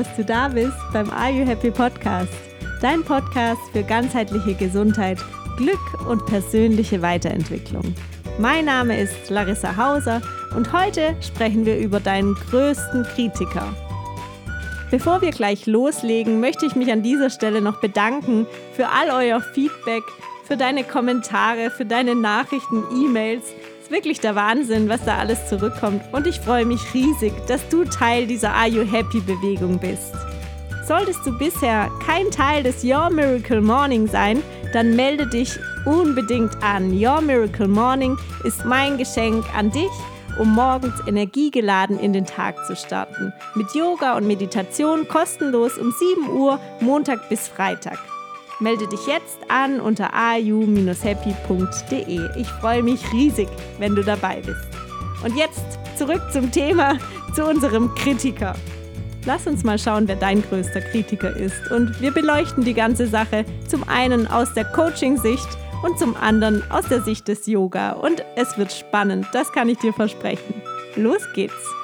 dass du da bist beim Are You Happy Podcast. Dein Podcast für ganzheitliche Gesundheit, Glück und persönliche Weiterentwicklung. Mein Name ist Larissa Hauser und heute sprechen wir über deinen größten Kritiker. Bevor wir gleich loslegen, möchte ich mich an dieser Stelle noch bedanken für all euer Feedback, für deine Kommentare, für deine Nachrichten, E-Mails wirklich der Wahnsinn, was da alles zurückkommt. Und ich freue mich riesig, dass du Teil dieser Are You Happy Bewegung bist. Solltest du bisher kein Teil des Your Miracle Morning sein, dann melde dich unbedingt an. Your Miracle Morning ist mein Geschenk an dich, um morgens energiegeladen in den Tag zu starten. Mit Yoga und Meditation kostenlos um 7 Uhr, Montag bis Freitag. Melde dich jetzt an unter au-happy.de. Ich freue mich riesig, wenn du dabei bist. Und jetzt zurück zum Thema, zu unserem Kritiker. Lass uns mal schauen, wer dein größter Kritiker ist. Und wir beleuchten die ganze Sache zum einen aus der Coaching-Sicht und zum anderen aus der Sicht des Yoga. Und es wird spannend, das kann ich dir versprechen. Los geht's!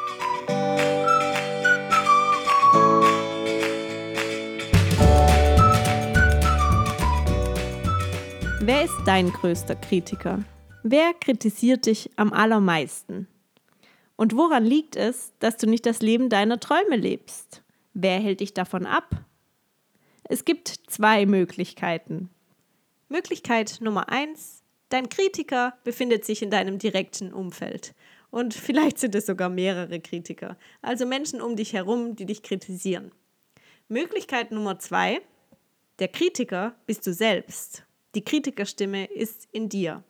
Wer ist dein größter Kritiker? Wer kritisiert dich am allermeisten? Und woran liegt es, dass du nicht das Leben deiner Träume lebst? Wer hält dich davon ab? Es gibt zwei Möglichkeiten. Möglichkeit Nummer eins: Dein Kritiker befindet sich in deinem direkten Umfeld. Und vielleicht sind es sogar mehrere Kritiker, also Menschen um dich herum, die dich kritisieren. Möglichkeit Nummer zwei: Der Kritiker bist du selbst die Kritikerstimme ist in dir.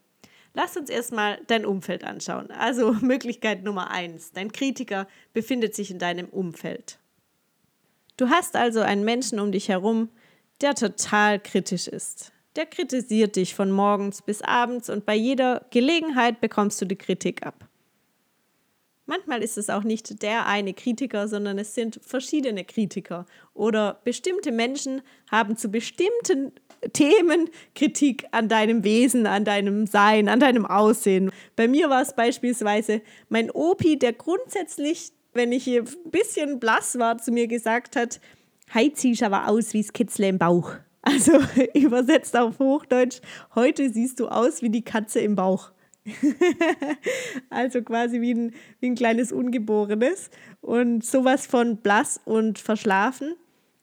Lass uns erstmal dein Umfeld anschauen. Also Möglichkeit Nummer eins. Dein Kritiker befindet sich in deinem Umfeld. Du hast also einen Menschen um dich herum, der total kritisch ist. Der kritisiert dich von morgens bis abends und bei jeder Gelegenheit bekommst du die Kritik ab. Manchmal ist es auch nicht der eine Kritiker, sondern es sind verschiedene Kritiker. Oder bestimmte Menschen haben zu bestimmten Themen Kritik an deinem Wesen, an deinem Sein, an deinem Aussehen. Bei mir war es beispielsweise mein Opi, der grundsätzlich, wenn ich ein bisschen blass war, zu mir gesagt hat, Hei siehst aber aus wie das Kitzle im Bauch. Also übersetzt auf Hochdeutsch, heute siehst du aus wie die Katze im Bauch. also quasi wie ein, wie ein kleines Ungeborenes. Und sowas von blass und verschlafen.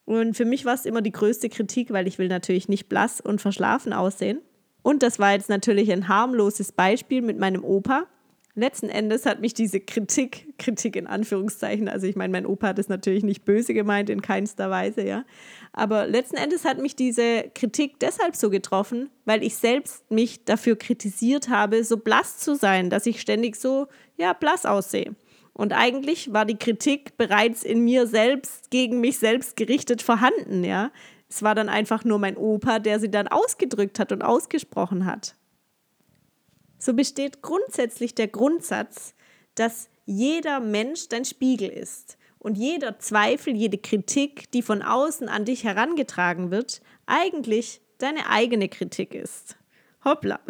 Und für mich war es immer die größte Kritik, weil ich will natürlich nicht blass und verschlafen aussehen. Und das war jetzt natürlich ein harmloses Beispiel mit meinem Opa. Letzten Endes hat mich diese Kritik, Kritik in Anführungszeichen, also ich meine, mein Opa hat es natürlich nicht böse gemeint, in keinster Weise, ja. Aber letzten Endes hat mich diese Kritik deshalb so getroffen, weil ich selbst mich dafür kritisiert habe, so blass zu sein, dass ich ständig so, ja, blass aussehe. Und eigentlich war die Kritik bereits in mir selbst gegen mich selbst gerichtet vorhanden, ja. Es war dann einfach nur mein Opa, der sie dann ausgedrückt hat und ausgesprochen hat. So besteht grundsätzlich der Grundsatz, dass jeder Mensch dein Spiegel ist und jeder Zweifel, jede Kritik, die von außen an dich herangetragen wird, eigentlich deine eigene Kritik ist. Hoppla.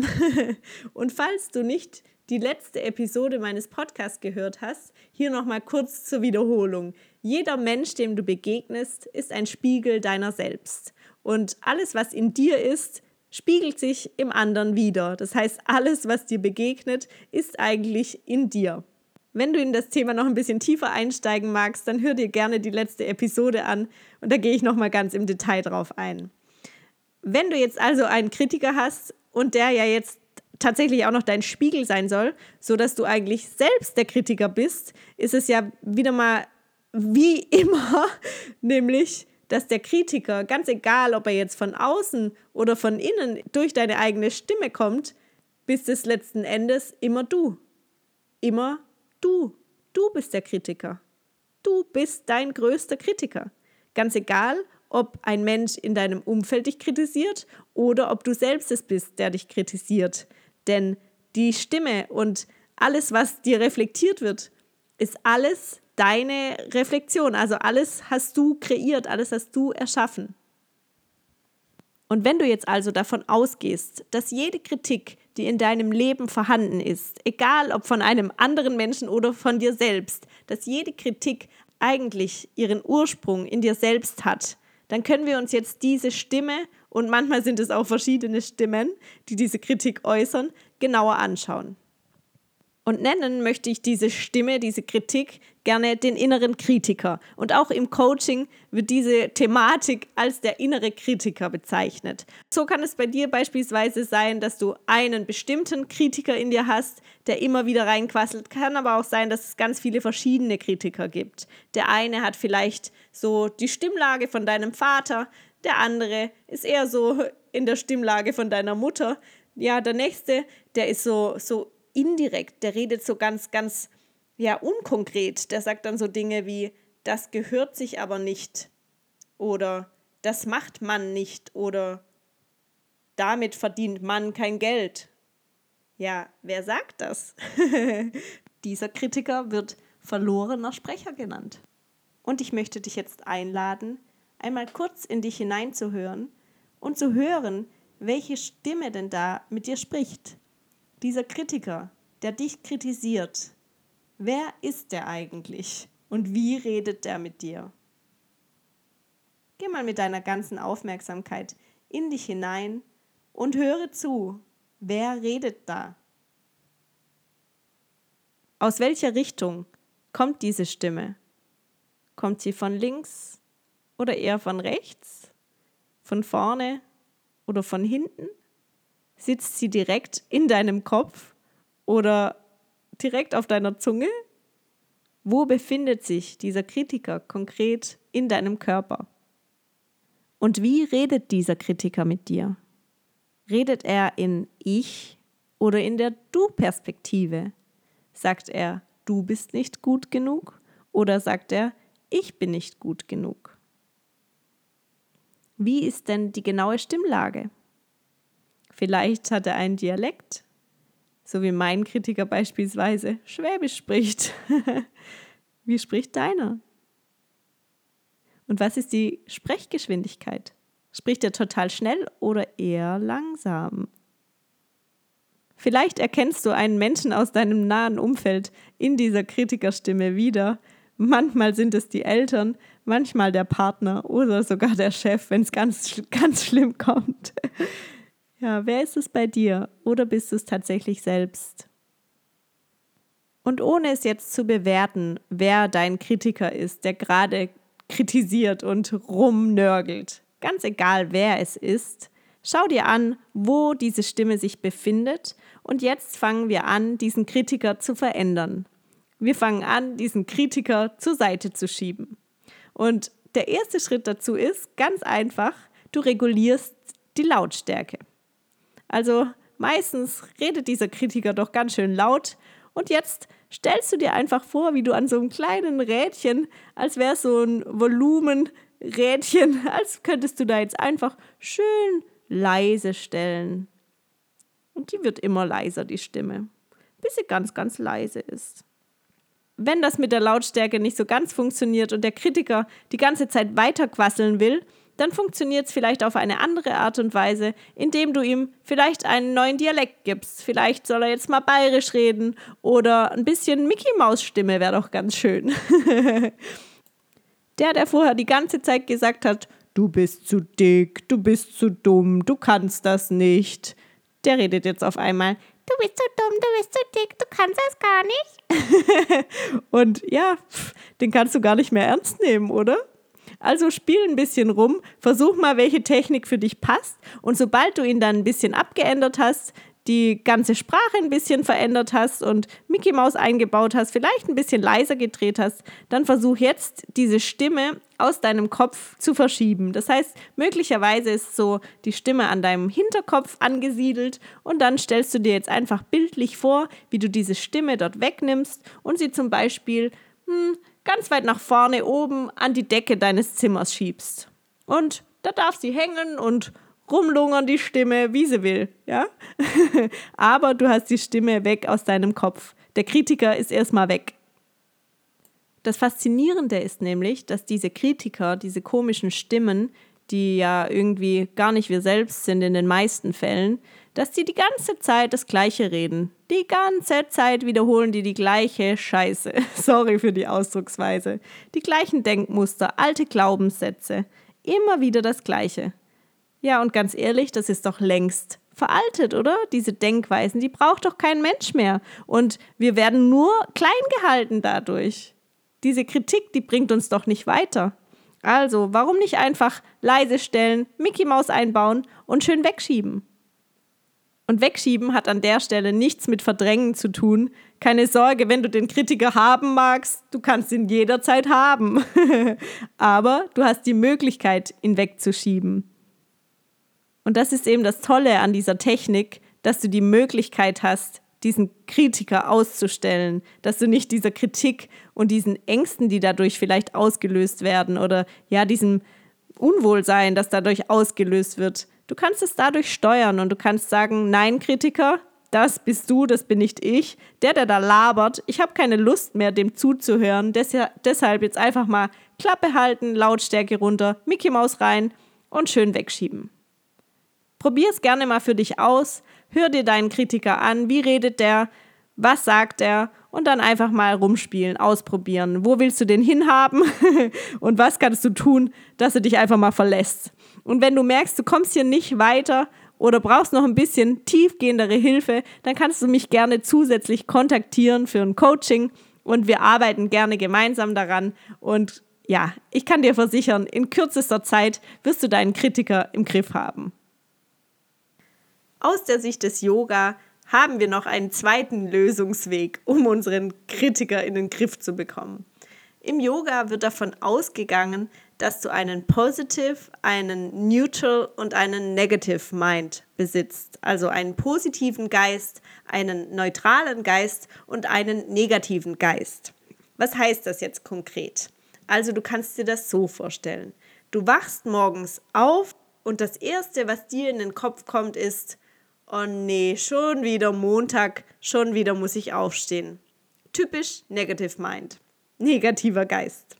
und falls du nicht die letzte Episode meines Podcasts gehört hast, hier nochmal kurz zur Wiederholung. Jeder Mensch, dem du begegnest, ist ein Spiegel deiner selbst. Und alles, was in dir ist, spiegelt sich im anderen wieder. Das heißt, alles, was dir begegnet, ist eigentlich in dir. Wenn du in das Thema noch ein bisschen tiefer einsteigen magst, dann hör dir gerne die letzte Episode an und da gehe ich nochmal ganz im Detail drauf ein. Wenn du jetzt also einen Kritiker hast und der ja jetzt tatsächlich auch noch dein Spiegel sein soll, so dass du eigentlich selbst der Kritiker bist, ist es ja wieder mal wie immer, nämlich, dass der Kritiker, ganz egal, ob er jetzt von außen oder von innen durch deine eigene Stimme kommt, bist es letzten Endes immer du. Immer du. Du bist der Kritiker. Du bist dein größter Kritiker. Ganz egal, ob ein Mensch in deinem Umfeld dich kritisiert oder ob du selbst es bist, der dich kritisiert. Denn die Stimme und alles, was dir reflektiert wird, ist alles deine Reflexion. Also alles hast du kreiert, alles hast du erschaffen. Und wenn du jetzt also davon ausgehst, dass jede Kritik, die in deinem Leben vorhanden ist, egal ob von einem anderen Menschen oder von dir selbst, dass jede Kritik eigentlich ihren Ursprung in dir selbst hat, dann können wir uns jetzt diese Stimme und manchmal sind es auch verschiedene Stimmen, die diese Kritik äußern, genauer anschauen. Und nennen möchte ich diese Stimme, diese Kritik gerne den inneren Kritiker. Und auch im Coaching wird diese Thematik als der innere Kritiker bezeichnet. So kann es bei dir beispielsweise sein, dass du einen bestimmten Kritiker in dir hast, der immer wieder reinquasselt. Kann aber auch sein, dass es ganz viele verschiedene Kritiker gibt. Der eine hat vielleicht so die Stimmlage von deinem Vater, der andere ist eher so in der Stimmlage von deiner Mutter. Ja, der nächste, der ist so, so indirekt, der redet so ganz, ganz, ja, unkonkret. Der sagt dann so Dinge wie, das gehört sich aber nicht oder das macht man nicht oder damit verdient man kein Geld. Ja, wer sagt das? Dieser Kritiker wird verlorener Sprecher genannt. Und ich möchte dich jetzt einladen, einmal kurz in dich hineinzuhören und zu hören, welche Stimme denn da mit dir spricht dieser Kritiker, der dich kritisiert, wer ist der eigentlich und wie redet der mit dir? Geh mal mit deiner ganzen Aufmerksamkeit in dich hinein und höre zu, wer redet da? Aus welcher Richtung kommt diese Stimme? Kommt sie von links oder eher von rechts? Von vorne oder von hinten? Sitzt sie direkt in deinem Kopf oder direkt auf deiner Zunge? Wo befindet sich dieser Kritiker konkret in deinem Körper? Und wie redet dieser Kritiker mit dir? Redet er in Ich oder in der Du-Perspektive? Sagt er, du bist nicht gut genug? Oder sagt er, ich bin nicht gut genug? Wie ist denn die genaue Stimmlage? Vielleicht hat er einen Dialekt, so wie mein Kritiker beispielsweise Schwäbisch spricht. wie spricht deiner? Und was ist die Sprechgeschwindigkeit? Spricht er total schnell oder eher langsam? Vielleicht erkennst du einen Menschen aus deinem nahen Umfeld in dieser Kritikerstimme wieder. Manchmal sind es die Eltern, manchmal der Partner oder sogar der Chef, wenn es ganz, ganz schlimm kommt. Ja, wer ist es bei dir oder bist du es tatsächlich selbst? Und ohne es jetzt zu bewerten, wer dein Kritiker ist, der gerade kritisiert und rumnörgelt, ganz egal wer es ist, schau dir an, wo diese Stimme sich befindet und jetzt fangen wir an, diesen Kritiker zu verändern. Wir fangen an, diesen Kritiker zur Seite zu schieben. Und der erste Schritt dazu ist ganz einfach, du regulierst die Lautstärke. Also meistens redet dieser Kritiker doch ganz schön laut. Und jetzt stellst du dir einfach vor, wie du an so einem kleinen Rädchen, als wäre es so ein Volumenrädchen, als könntest du da jetzt einfach schön leise stellen. Und die wird immer leiser, die Stimme, bis sie ganz, ganz leise ist. Wenn das mit der Lautstärke nicht so ganz funktioniert und der Kritiker die ganze Zeit weiterquasseln will, dann funktioniert es vielleicht auf eine andere Art und Weise, indem du ihm vielleicht einen neuen Dialekt gibst. Vielleicht soll er jetzt mal bayerisch reden oder ein bisschen Mickey Maus Stimme wäre doch ganz schön. der, der vorher die ganze Zeit gesagt hat, du bist zu dick, du bist zu dumm, du kannst das nicht, der redet jetzt auf einmal, du bist zu dumm, du bist zu dick, du kannst das gar nicht. und ja, den kannst du gar nicht mehr ernst nehmen, oder? Also spiel ein bisschen rum, versuch mal, welche Technik für dich passt und sobald du ihn dann ein bisschen abgeändert hast, die ganze Sprache ein bisschen verändert hast und Mickey Mouse eingebaut hast, vielleicht ein bisschen leiser gedreht hast, dann versuch jetzt diese Stimme aus deinem Kopf zu verschieben. Das heißt, möglicherweise ist so die Stimme an deinem Hinterkopf angesiedelt und dann stellst du dir jetzt einfach bildlich vor, wie du diese Stimme dort wegnimmst und sie zum Beispiel hm, ganz weit nach vorne oben an die Decke deines Zimmers schiebst. Und da darf sie hängen und rumlungern die Stimme, wie sie will, ja? Aber du hast die Stimme weg aus deinem Kopf. Der Kritiker ist erstmal weg. Das Faszinierende ist nämlich, dass diese Kritiker, diese komischen Stimmen, die ja irgendwie gar nicht wir selbst sind in den meisten Fällen, dass die die ganze Zeit das Gleiche reden. Die ganze Zeit wiederholen die die gleiche Scheiße. Sorry für die Ausdrucksweise. Die gleichen Denkmuster, alte Glaubenssätze. Immer wieder das Gleiche. Ja, und ganz ehrlich, das ist doch längst veraltet, oder? Diese Denkweisen, die braucht doch kein Mensch mehr. Und wir werden nur klein gehalten dadurch. Diese Kritik, die bringt uns doch nicht weiter. Also, warum nicht einfach leise stellen, Mickey Maus einbauen und schön wegschieben? Und wegschieben hat an der Stelle nichts mit Verdrängen zu tun. Keine Sorge, wenn du den Kritiker haben magst, du kannst ihn jederzeit haben. Aber du hast die Möglichkeit, ihn wegzuschieben. Und das ist eben das Tolle an dieser Technik, dass du die Möglichkeit hast, diesen Kritiker auszustellen, dass du nicht dieser Kritik und diesen Ängsten, die dadurch vielleicht ausgelöst werden oder ja, diesem Unwohlsein, das dadurch ausgelöst wird, du kannst es dadurch steuern und du kannst sagen, nein, Kritiker, das bist du, das bin nicht ich. Der, der da labert, ich habe keine Lust mehr, dem zuzuhören. Deshalb jetzt einfach mal Klappe halten, Lautstärke runter, Mickey Maus rein und schön wegschieben. Probier es gerne mal für dich aus. Hör dir deinen Kritiker an. Wie redet der? Was sagt er? Und dann einfach mal rumspielen, ausprobieren. Wo willst du den hinhaben? und was kannst du tun, dass er dich einfach mal verlässt? Und wenn du merkst, du kommst hier nicht weiter oder brauchst noch ein bisschen tiefgehendere Hilfe, dann kannst du mich gerne zusätzlich kontaktieren für ein Coaching und wir arbeiten gerne gemeinsam daran. Und ja, ich kann dir versichern, in kürzester Zeit wirst du deinen Kritiker im Griff haben. Aus der Sicht des Yoga haben wir noch einen zweiten Lösungsweg, um unseren Kritiker in den Griff zu bekommen. Im Yoga wird davon ausgegangen, dass du einen Positive, einen Neutral und einen Negative Mind besitzt. Also einen positiven Geist, einen neutralen Geist und einen negativen Geist. Was heißt das jetzt konkret? Also du kannst dir das so vorstellen. Du wachst morgens auf und das Erste, was dir in den Kopf kommt, ist, oh nee, schon wieder Montag, schon wieder muss ich aufstehen. Typisch Negative Mind, negativer Geist.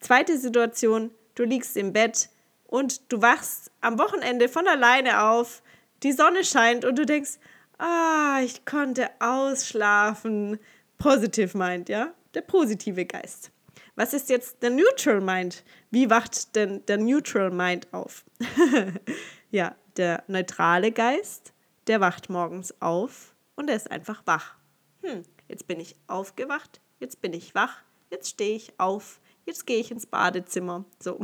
Zweite Situation, du liegst im Bett und du wachst am Wochenende von alleine auf, die Sonne scheint und du denkst, ah, ich konnte ausschlafen. Positive Mind, ja? Der positive Geist. Was ist jetzt der Neutral Mind? Wie wacht denn der Neutral Mind auf? ja, der neutrale Geist, der wacht morgens auf und er ist einfach wach. Hm, jetzt bin ich aufgewacht, jetzt bin ich wach, jetzt stehe ich auf, jetzt gehe ich ins Badezimmer. So,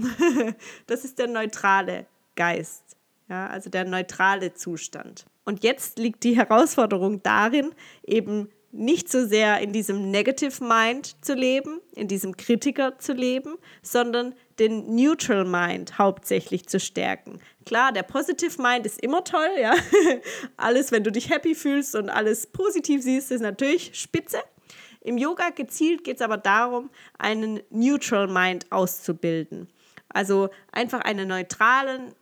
das ist der neutrale Geist, ja, also der neutrale Zustand. Und jetzt liegt die Herausforderung darin, eben nicht so sehr in diesem Negative Mind zu leben, in diesem Kritiker zu leben, sondern den Neutral Mind hauptsächlich zu stärken. Klar, der Positive Mind ist immer toll, ja. alles, wenn du dich happy fühlst und alles positiv siehst, ist natürlich spitze. Im Yoga gezielt geht es aber darum, einen Neutral Mind auszubilden. Also einfach einen neutralen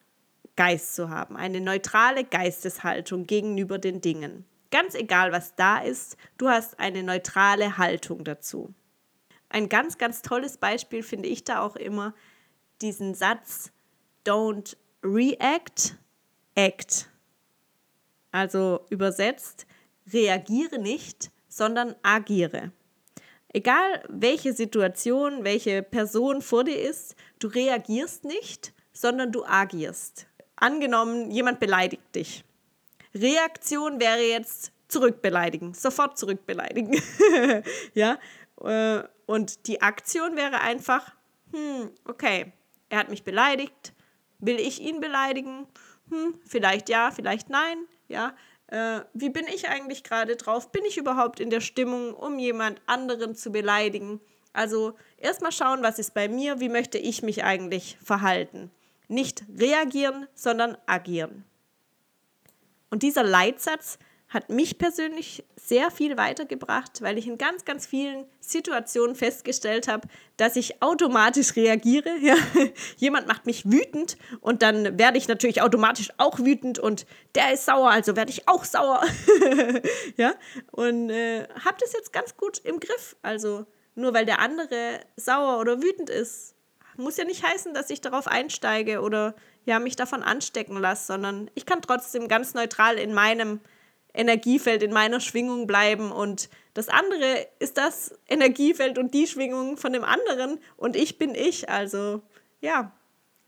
Geist zu haben, eine neutrale Geisteshaltung gegenüber den Dingen. Ganz egal, was da ist, du hast eine neutrale Haltung dazu. Ein ganz, ganz tolles Beispiel finde ich da auch immer diesen Satz, don't react, act. Also übersetzt, reagiere nicht, sondern agiere. Egal welche Situation, welche Person vor dir ist, du reagierst nicht, sondern du agierst. Angenommen, jemand beleidigt dich. Reaktion wäre jetzt zurückbeleidigen, sofort zurückbeleidigen. ja, äh, und die Aktion wäre einfach, hm, okay, er hat mich beleidigt, will ich ihn beleidigen? Hm, vielleicht ja, vielleicht nein, ja äh, wie bin ich eigentlich gerade drauf? Bin ich überhaupt in der Stimmung, um jemand anderen zu beleidigen? Also erstmal schauen, was ist bei mir, wie möchte ich mich eigentlich verhalten. Nicht reagieren, sondern agieren. Und dieser Leitsatz hat mich persönlich sehr viel weitergebracht, weil ich in ganz, ganz vielen Situationen festgestellt habe, dass ich automatisch reagiere. Ja? Jemand macht mich wütend und dann werde ich natürlich automatisch auch wütend und der ist sauer, also werde ich auch sauer. ja? Und äh, habe das jetzt ganz gut im Griff. Also nur weil der andere sauer oder wütend ist, muss ja nicht heißen, dass ich darauf einsteige oder ja, mich davon anstecken lasse, sondern ich kann trotzdem ganz neutral in meinem Energiefeld, in meiner Schwingung bleiben und das andere ist das Energiefeld und die Schwingung von dem anderen und ich bin ich. Also ja,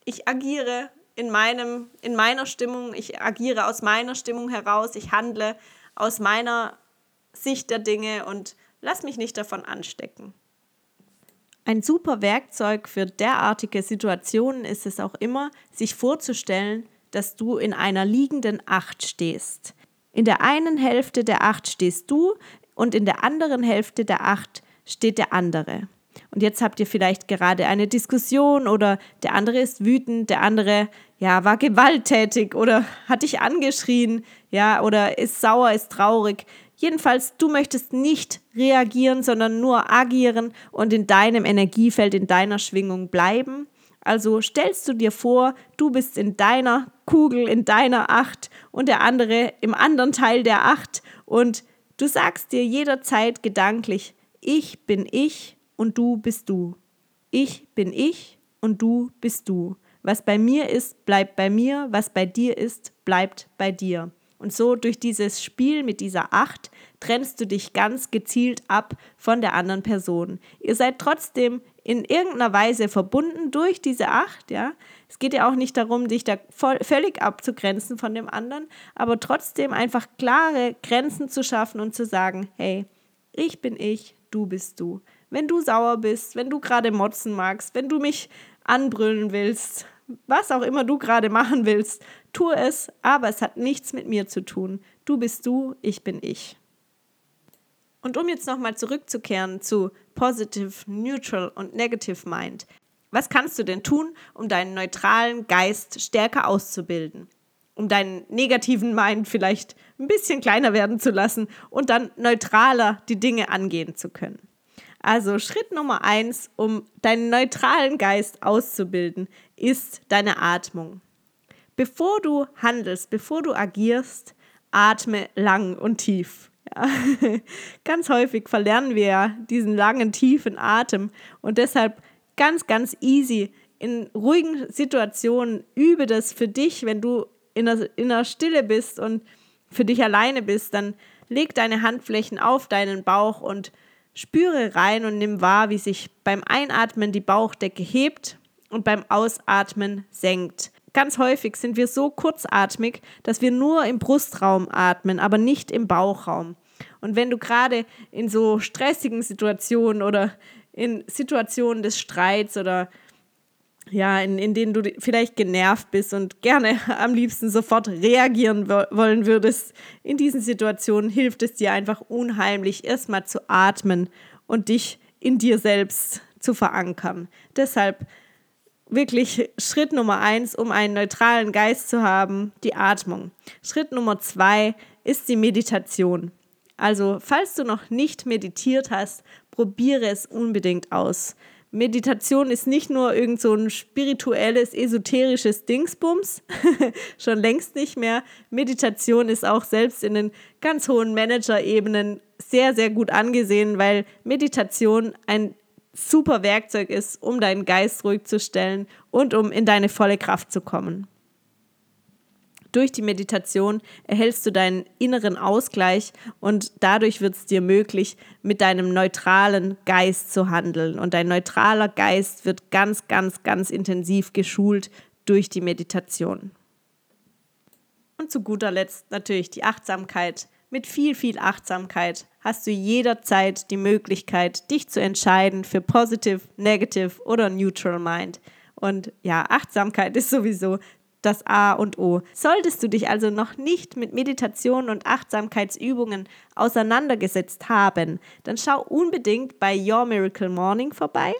ich agiere in, meinem, in meiner Stimmung, ich agiere aus meiner Stimmung heraus, ich handle aus meiner Sicht der Dinge und lass mich nicht davon anstecken. Ein super Werkzeug für derartige Situationen ist es auch immer, sich vorzustellen, dass du in einer liegenden Acht stehst. In der einen Hälfte der Acht stehst du und in der anderen Hälfte der Acht steht der andere. Und jetzt habt ihr vielleicht gerade eine Diskussion oder der andere ist wütend, der andere ja war gewalttätig oder hat dich angeschrien, ja, oder ist sauer, ist traurig. Jedenfalls, du möchtest nicht reagieren, sondern nur agieren und in deinem Energiefeld, in deiner Schwingung bleiben. Also stellst du dir vor, du bist in deiner Kugel, in deiner Acht und der andere im anderen Teil der Acht und du sagst dir jederzeit gedanklich, ich bin ich und du bist du. Ich bin ich und du bist du. Was bei mir ist, bleibt bei mir, was bei dir ist, bleibt bei dir. Und so durch dieses Spiel mit dieser Acht trennst du dich ganz gezielt ab von der anderen Person. Ihr seid trotzdem in irgendeiner Weise verbunden durch diese Acht, ja. Es geht ja auch nicht darum, dich da voll, völlig abzugrenzen von dem anderen, aber trotzdem einfach klare Grenzen zu schaffen und zu sagen, hey, ich bin ich, du bist du. Wenn du sauer bist, wenn du gerade motzen magst, wenn du mich anbrüllen willst, was auch immer du gerade machen willst, tu es, aber es hat nichts mit mir zu tun. Du bist du, ich bin ich. Und um jetzt nochmal zurückzukehren zu Positive, Neutral und Negative Mind, was kannst du denn tun, um deinen neutralen Geist stärker auszubilden? Um deinen negativen Mind vielleicht ein bisschen kleiner werden zu lassen und dann neutraler die Dinge angehen zu können. Also Schritt Nummer eins, um deinen neutralen Geist auszubilden, ist deine Atmung. Bevor du handelst, bevor du agierst, atme lang und tief. Ja. ganz häufig verlernen wir ja diesen langen, tiefen Atem und deshalb ganz, ganz easy in ruhigen Situationen übe das für dich, wenn du in der, in der Stille bist und für dich alleine bist, dann leg deine Handflächen auf deinen Bauch und Spüre rein und nimm wahr, wie sich beim Einatmen die Bauchdecke hebt und beim Ausatmen senkt. Ganz häufig sind wir so kurzatmig, dass wir nur im Brustraum atmen, aber nicht im Bauchraum. Und wenn du gerade in so stressigen Situationen oder in Situationen des Streits oder ja, in, in denen du vielleicht genervt bist und gerne am liebsten sofort reagieren wollen würdest. In diesen Situationen hilft es dir einfach unheimlich, erstmal zu atmen und dich in dir selbst zu verankern. Deshalb wirklich Schritt Nummer eins, um einen neutralen Geist zu haben, die Atmung. Schritt Nummer zwei ist die Meditation. Also, falls du noch nicht meditiert hast, probiere es unbedingt aus. Meditation ist nicht nur irgend so ein spirituelles, esoterisches Dingsbums, schon längst nicht mehr. Meditation ist auch selbst in den ganz hohen Managerebenen sehr, sehr gut angesehen, weil Meditation ein super Werkzeug ist, um deinen Geist ruhig zu stellen und um in deine volle Kraft zu kommen. Durch die Meditation erhältst du deinen inneren Ausgleich und dadurch wird es dir möglich, mit deinem neutralen Geist zu handeln. Und dein neutraler Geist wird ganz, ganz, ganz intensiv geschult durch die Meditation. Und zu guter Letzt natürlich die Achtsamkeit. Mit viel, viel Achtsamkeit hast du jederzeit die Möglichkeit, dich zu entscheiden für Positive, Negative oder Neutral Mind. Und ja, Achtsamkeit ist sowieso das A und O. Solltest du dich also noch nicht mit Meditation und Achtsamkeitsübungen auseinandergesetzt haben, dann schau unbedingt bei Your Miracle Morning vorbei.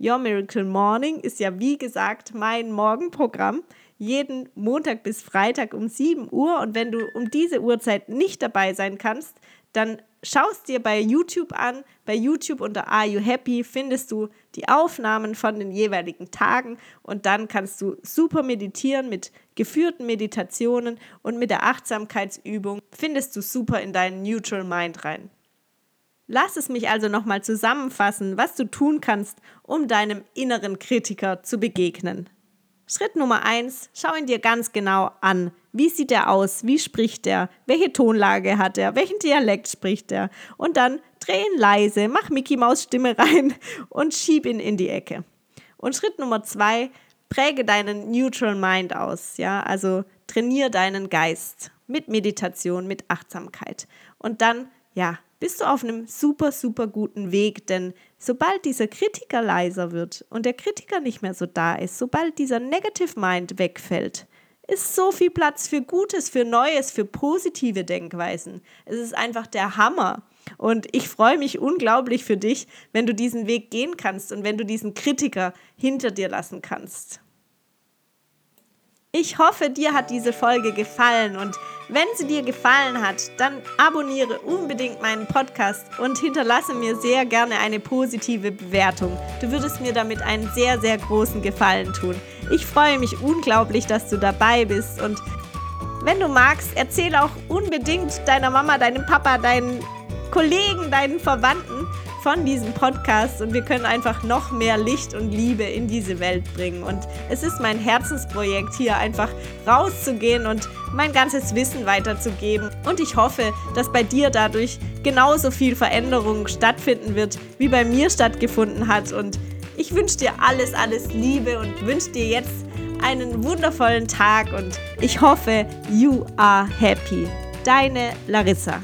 Your Miracle Morning ist ja wie gesagt mein Morgenprogramm jeden Montag bis Freitag um 7 Uhr und wenn du um diese Uhrzeit nicht dabei sein kannst, dann schaust dir bei YouTube an. Bei YouTube unter Are You Happy findest du die Aufnahmen von den jeweiligen Tagen und dann kannst du super meditieren mit geführten Meditationen und mit der Achtsamkeitsübung findest du super in deinen Neutral Mind rein. Lass es mich also nochmal zusammenfassen, was du tun kannst, um deinem inneren Kritiker zu begegnen. Schritt Nummer eins, schau ihn dir ganz genau an. Wie sieht er aus? Wie spricht er? Welche Tonlage hat er? Welchen Dialekt spricht er? Und dann dreh ihn leise, mach Mickey Maus Stimme rein und schieb ihn in die Ecke. Und Schritt Nummer zwei, präge deinen Neutral Mind aus. Ja, also trainier deinen Geist mit Meditation, mit Achtsamkeit. Und dann, ja, bist du auf einem super, super guten Weg, denn sobald dieser Kritiker leiser wird und der Kritiker nicht mehr so da ist, sobald dieser Negative Mind wegfällt, ist so viel Platz für Gutes, für Neues, für positive Denkweisen. Es ist einfach der Hammer. Und ich freue mich unglaublich für dich, wenn du diesen Weg gehen kannst und wenn du diesen Kritiker hinter dir lassen kannst. Ich hoffe, dir hat diese Folge gefallen und wenn sie dir gefallen hat, dann abonniere unbedingt meinen Podcast und hinterlasse mir sehr gerne eine positive Bewertung. Du würdest mir damit einen sehr, sehr großen Gefallen tun. Ich freue mich unglaublich, dass du dabei bist und wenn du magst, erzähl auch unbedingt deiner Mama, deinem Papa, deinen Kollegen, deinen Verwandten, von diesem Podcast und wir können einfach noch mehr Licht und Liebe in diese Welt bringen. Und es ist mein Herzensprojekt, hier einfach rauszugehen und mein ganzes Wissen weiterzugeben. Und ich hoffe, dass bei dir dadurch genauso viel Veränderung stattfinden wird, wie bei mir stattgefunden hat. Und ich wünsche dir alles, alles Liebe und wünsche dir jetzt einen wundervollen Tag und ich hoffe, you are happy. Deine Larissa.